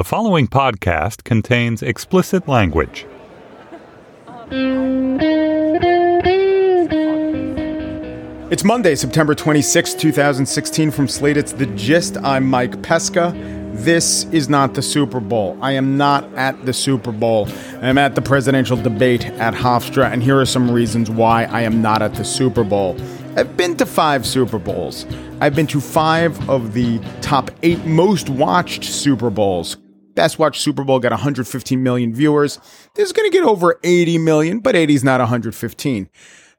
The following podcast contains explicit language. It's Monday, September 26, 2016. From Slate, it's The Gist. I'm Mike Pesca. This is not the Super Bowl. I am not at the Super Bowl. I'm at the presidential debate at Hofstra, and here are some reasons why I am not at the Super Bowl. I've been to five Super Bowls. I've been to five of the top eight most watched Super Bowls. Best watched Super Bowl got 115 million viewers. This is going to get over 80 million, but 80 is not 115.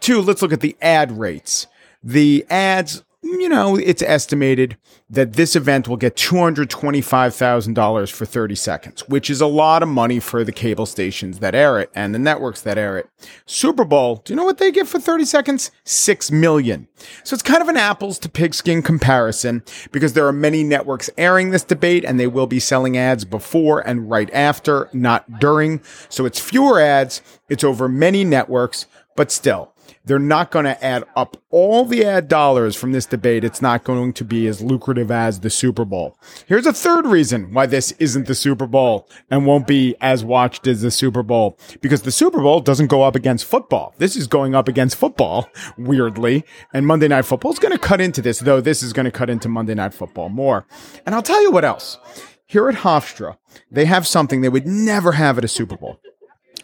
Two, let's look at the ad rates. The ads, you know, it's estimated that this event will get $225,000 for 30 seconds, which is a lot of money for the cable stations that air it and the networks that air it. Super Bowl, do you know what they get for 30 seconds? 6 million. So it's kind of an apples to pigskin comparison because there are many networks airing this debate and they will be selling ads before and right after, not during. So it's fewer ads. It's over many networks, but still they're not going to add up all the ad dollars from this debate. It's not going to be as lucrative as the Super Bowl. Here's a third reason why this isn't the Super Bowl and won't be as watched as the Super Bowl because the Super Bowl doesn't go up against football. This is going up against football, weirdly. And Monday Night Football is going to cut into this, though this is going to cut into Monday Night Football more. And I'll tell you what else. Here at Hofstra, they have something they would never have at a Super Bowl.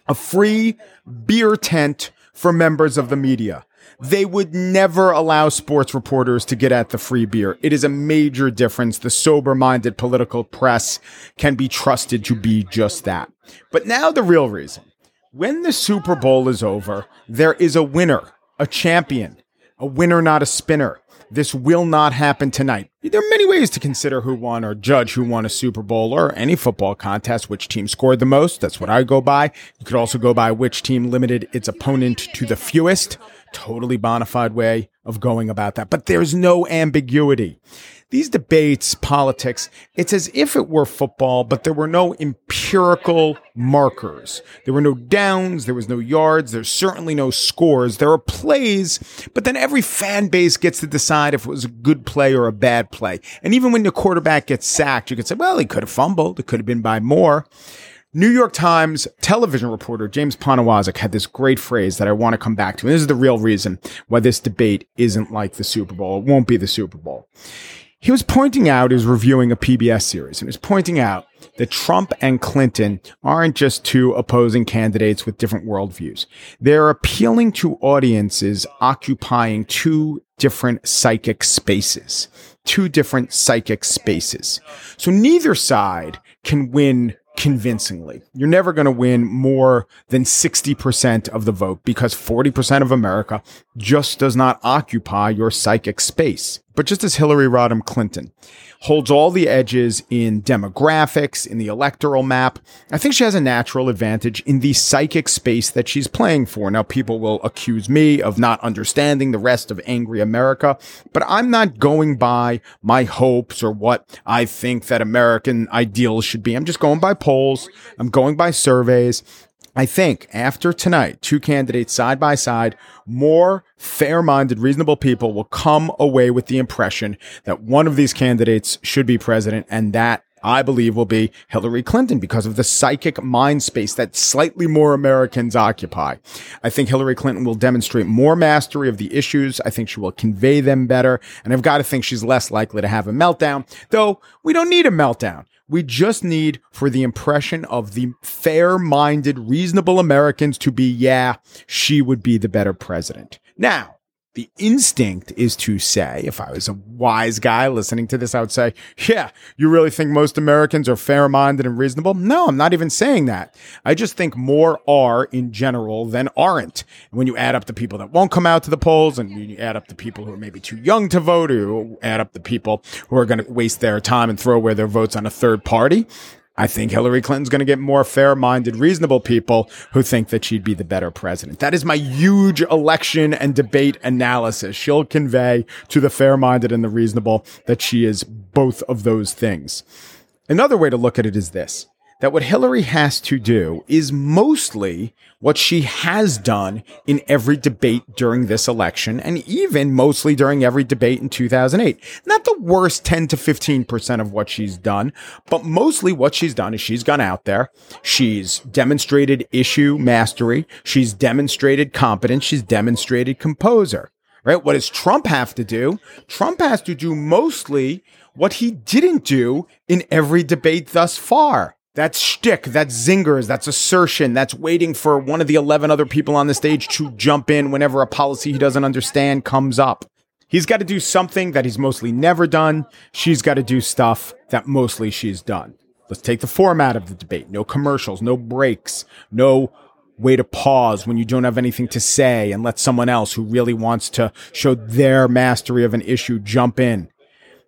A free beer tent for members of the media. They would never allow sports reporters to get at the free beer. It is a major difference. The sober minded political press can be trusted to be just that. But now the real reason. When the Super Bowl is over, there is a winner, a champion, a winner, not a spinner. This will not happen tonight. There are many ways to consider who won or judge who won a Super Bowl or any football contest, which team scored the most. That's what I go by. You could also go by which team limited its opponent to the fewest. Totally bona fide way of going about that. But there's no ambiguity these debates, politics, it's as if it were football, but there were no empirical markers. There were no downs, there was no yards, there's certainly no scores. There are plays, but then every fan base gets to decide if it was a good play or a bad play. And even when the quarterback gets sacked, you could say, well, he could have fumbled, it could have been by more. New York Times television reporter James Poniewozik had this great phrase that I want to come back to. And this is the real reason why this debate isn't like the Super Bowl. It won't be the Super Bowl he was pointing out, he was reviewing a PBS series, and he was pointing out that Trump and Clinton aren't just two opposing candidates with different worldviews. They're appealing to audiences occupying two different psychic spaces, two different psychic spaces. So neither side can win convincingly. You're never going to win more than 60% of the vote because 40% of America just does not occupy your psychic space. But just as Hillary Rodham Clinton holds all the edges in demographics, in the electoral map, I think she has a natural advantage in the psychic space that she's playing for. Now, people will accuse me of not understanding the rest of angry America, but I'm not going by my hopes or what I think that American ideals should be. I'm just going by polls. I'm going by surveys. I think after tonight, two candidates side by side, more fair minded, reasonable people will come away with the impression that one of these candidates should be president and that I believe will be Hillary Clinton because of the psychic mind space that slightly more Americans occupy. I think Hillary Clinton will demonstrate more mastery of the issues. I think she will convey them better. And I've got to think she's less likely to have a meltdown, though we don't need a meltdown. We just need for the impression of the fair minded, reasonable Americans to be, yeah, she would be the better president. Now, the instinct is to say, if I was a wise guy listening to this, I would say, yeah, you really think most Americans are fair minded and reasonable? No, I'm not even saying that. I just think more are in general than aren't. And when you add up the people that won't come out to the polls and you add up the people who are maybe too young to vote or you add up the people who are going to waste their time and throw away their votes on a third party, I think Hillary Clinton's going to get more fair minded, reasonable people who think that she'd be the better president. That is my huge election and debate analysis. She'll convey to the fair minded and the reasonable that she is both of those things. Another way to look at it is this that what Hillary has to do is mostly what she has done in every debate during this election and even mostly during every debate in 2008. Not the worst 10 to 15% of what she's done, but mostly what she's done is she's gone out there. She's demonstrated issue mastery. She's demonstrated competence. She's demonstrated composer, right? What does Trump have to do? Trump has to do mostly what he didn't do in every debate thus far. That's shtick, that's zingers, that's assertion, that's waiting for one of the 11 other people on the stage to jump in whenever a policy he doesn't understand comes up. He's got to do something that he's mostly never done. She's got to do stuff that mostly she's done. Let's take the format of the debate. No commercials, no breaks, no way to pause when you don't have anything to say and let someone else who really wants to show their mastery of an issue jump in.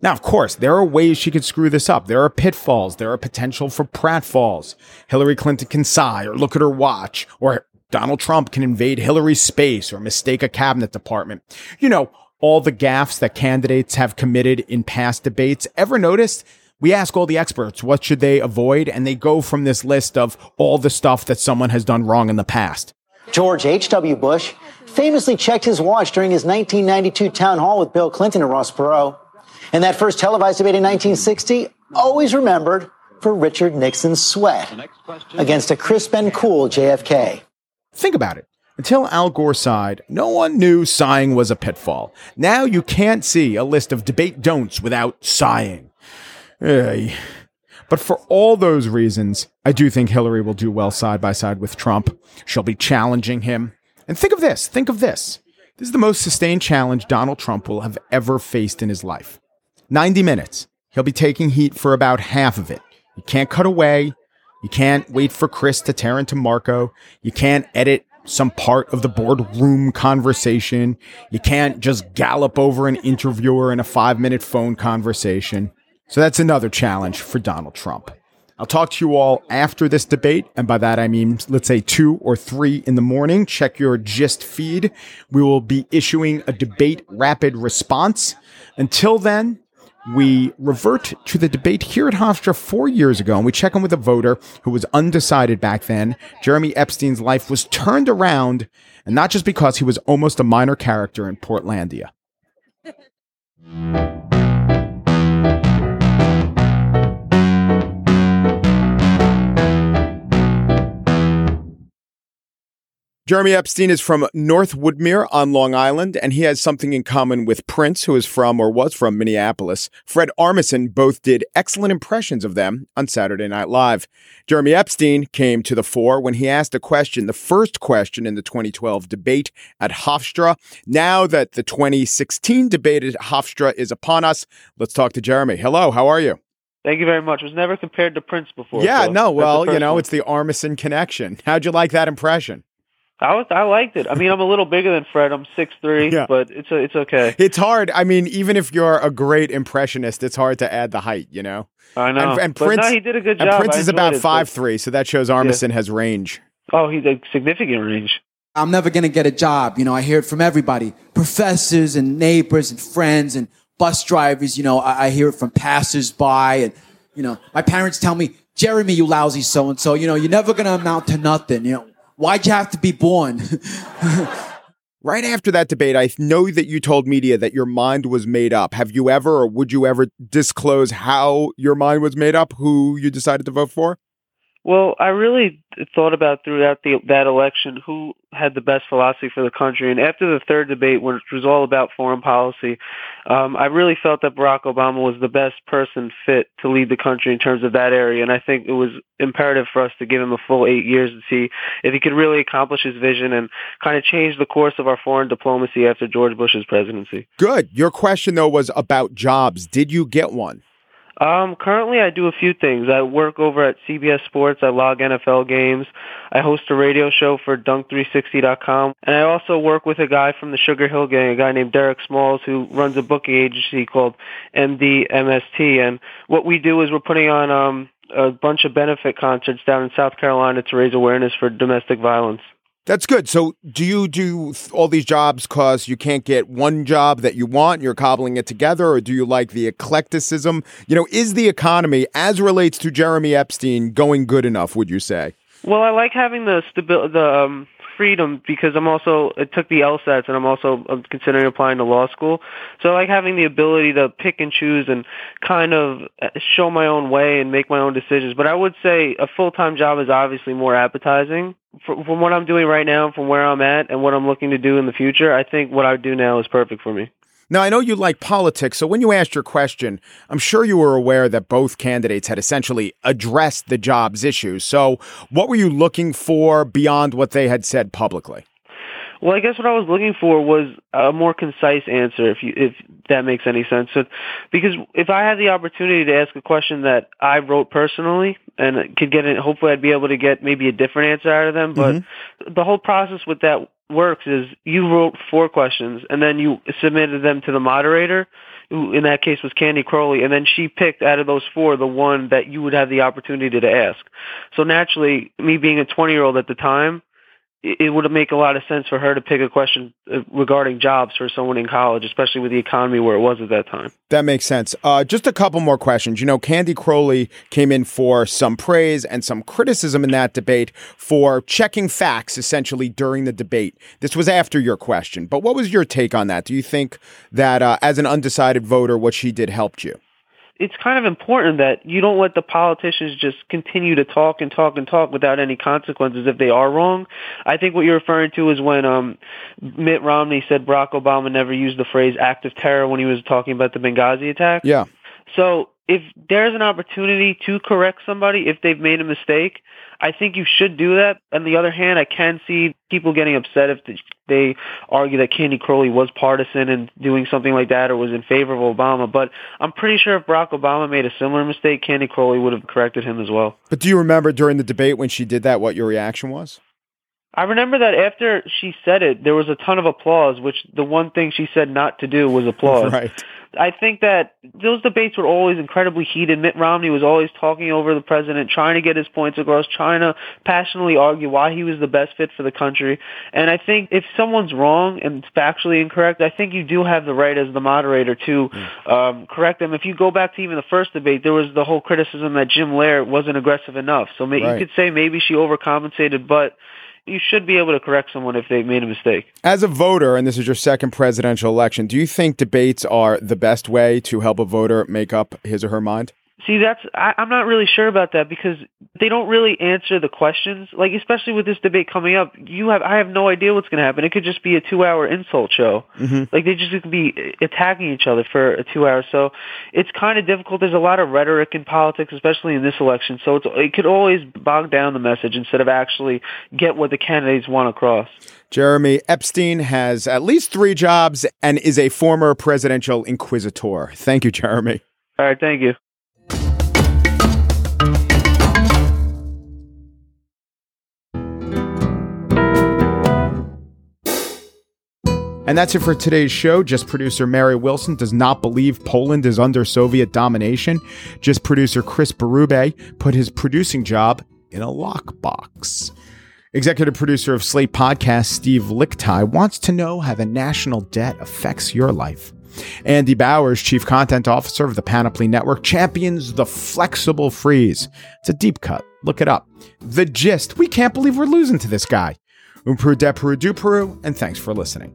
Now, of course, there are ways she could screw this up. There are pitfalls. There are potential for pratfalls. Hillary Clinton can sigh or look at her watch, or Donald Trump can invade Hillary's space or mistake a cabinet department. You know, all the gaffes that candidates have committed in past debates. Ever noticed? We ask all the experts what should they avoid, and they go from this list of all the stuff that someone has done wrong in the past. George H.W. Bush famously checked his watch during his 1992 town hall with Bill Clinton in Ross Perot. And that first televised debate in 1960, always remembered for Richard Nixon's sweat against a crisp and cool JFK. Think about it. Until Al Gore sighed, no one knew sighing was a pitfall. Now you can't see a list of debate don'ts without sighing. But for all those reasons, I do think Hillary will do well side by side with Trump. She'll be challenging him. And think of this think of this. This is the most sustained challenge Donald Trump will have ever faced in his life. 90 minutes. He'll be taking heat for about half of it. You can't cut away. You can't wait for Chris to tear into Marco. You can't edit some part of the boardroom conversation. You can't just gallop over an interviewer in a five minute phone conversation. So that's another challenge for Donald Trump. I'll talk to you all after this debate, and by that I mean, let's say two or three in the morning. Check your gist feed. We will be issuing a debate rapid response. Until then, we revert to the debate here at Hofstra four years ago, and we check in with a voter who was undecided back then. Jeremy Epstein's life was turned around, and not just because he was almost a minor character in Portlandia. Jeremy Epstein is from North Woodmere on Long Island, and he has something in common with Prince, who is from or was from Minneapolis. Fred Armisen both did excellent impressions of them on Saturday Night Live. Jeremy Epstein came to the fore when he asked a question, the first question in the 2012 debate at Hofstra. Now that the 2016 debate at Hofstra is upon us, let's talk to Jeremy. Hello, how are you? Thank you very much. Was never compared to Prince before. Yeah, so no, well, you know, one. it's the Armisen connection. How'd you like that impression? I was I liked it. I mean, I'm a little bigger than Fred. I'm six three, Yeah. but it's a, it's okay. It's hard. I mean, even if you're a great impressionist, it's hard to add the height, you know? I know. And, and But Prince, no, he did a good and job. Prince I is about it, but- five three, so that shows Armisen has range. Oh, he's a significant range. I'm never gonna get a job. You know, I hear it from everybody. Professors and neighbors and friends and bus drivers, you know, I, I hear it from passersby and, you know, my parents tell me, Jeremy, you lousy so and so, you know, you're never gonna amount to nothing. You know, why'd you have to be born? Right after that debate, I know that you told media that your mind was made up. Have you ever or would you ever disclose how your mind was made up, who you decided to vote for? Well, I really thought about throughout the, that election who had the best philosophy for the country. And after the third debate, which was all about foreign policy, um, I really felt that Barack Obama was the best person fit to lead the country in terms of that area. And I think it was imperative for us to give him a full eight years to see if he could really accomplish his vision and kind of change the course of our foreign diplomacy after George Bush's presidency. Good. Your question, though, was about jobs. Did you get one? Um, currently, I do a few things. I work over at CBS Sports. I log NFL games. I host a radio show for Dunk360.com, and I also work with a guy from the Sugar Hill Gang, a guy named Derek Smalls, who runs a booking agency called MDMST. And what we do is we're putting on um, a bunch of benefit concerts down in South Carolina to raise awareness for domestic violence. That's good. So, do you do all these jobs because you can't get one job that you want? You're cobbling it together, or do you like the eclecticism? You know, is the economy, as relates to Jeremy Epstein, going good enough? Would you say? Well, I like having the stability, the um, freedom because I'm also it took the LSATs and I'm also I'm considering applying to law school. So I like having the ability to pick and choose and kind of uh, show my own way and make my own decisions. But I would say a full-time job is obviously more appetizing. From what I'm doing right now, from where I'm at, and what I'm looking to do in the future, I think what I do now is perfect for me. Now, I know you like politics, so when you asked your question, I'm sure you were aware that both candidates had essentially addressed the jobs issues. So, what were you looking for beyond what they had said publicly? Well, I guess what I was looking for was a more concise answer, if you, if that makes any sense. So, because if I had the opportunity to ask a question that I wrote personally and could get it, hopefully I'd be able to get maybe a different answer out of them. But mm-hmm. the whole process with that works is you wrote four questions and then you submitted them to the moderator, who in that case was Candy Crowley, and then she picked out of those four the one that you would have the opportunity to ask. So naturally, me being a 20 year old at the time, it would make a lot of sense for her to pick a question uh, regarding jobs for someone in college, especially with the economy where it was at that time. That makes sense. Uh, just a couple more questions. You know, Candy Crowley came in for some praise and some criticism in that debate for checking facts essentially during the debate. This was after your question, but what was your take on that? Do you think that uh, as an undecided voter, what she did helped you? It's kind of important that you don't let the politicians just continue to talk and talk and talk without any consequences if they are wrong. I think what you're referring to is when um, Mitt Romney said Barack Obama never used the phrase act of terror when he was talking about the Benghazi attack. Yeah. So if there's an opportunity to correct somebody if they've made a mistake, I think you should do that. On the other hand, I can see people getting upset if they argue that Candy Crowley was partisan and doing something like that or was in favor of Obama. But I'm pretty sure if Barack Obama made a similar mistake, Candy Crowley would have corrected him as well. But do you remember during the debate when she did that, what your reaction was? I remember that after she said it, there was a ton of applause, which the one thing she said not to do was applause. Right. I think that those debates were always incredibly heated. Mitt Romney was always talking over the president, trying to get his points across, trying to passionately argue why he was the best fit for the country. And I think if someone's wrong and factually incorrect, I think you do have the right as the moderator to um, correct them. If you go back to even the first debate, there was the whole criticism that Jim Lehrer wasn't aggressive enough. So right. you could say maybe she overcompensated, but you should be able to correct someone if they made a mistake. As a voter, and this is your second presidential election, do you think debates are the best way to help a voter make up his or her mind? See, that's I, I'm not really sure about that because they don't really answer the questions. Like, especially with this debate coming up, you have I have no idea what's going to happen. It could just be a two-hour insult show. Mm-hmm. Like they just could be attacking each other for a two hours. So it's kind of difficult. There's a lot of rhetoric in politics, especially in this election. So it's, it could always bog down the message instead of actually get what the candidates want across. Jeremy Epstein has at least three jobs and is a former presidential inquisitor. Thank you, Jeremy. All right, thank you. And that's it for today's show. Gist producer Mary Wilson does not believe Poland is under Soviet domination. Gist producer Chris Berube put his producing job in a lockbox. Executive producer of Slate Podcast, Steve Lickteig, wants to know how the national debt affects your life. Andy Bowers, Chief Content Officer of the Panoply Network, champions the flexible freeze. It's a deep cut. Look it up. The gist. We can't believe we're losing to this guy. Umperu de Peru du Peru, and thanks for listening.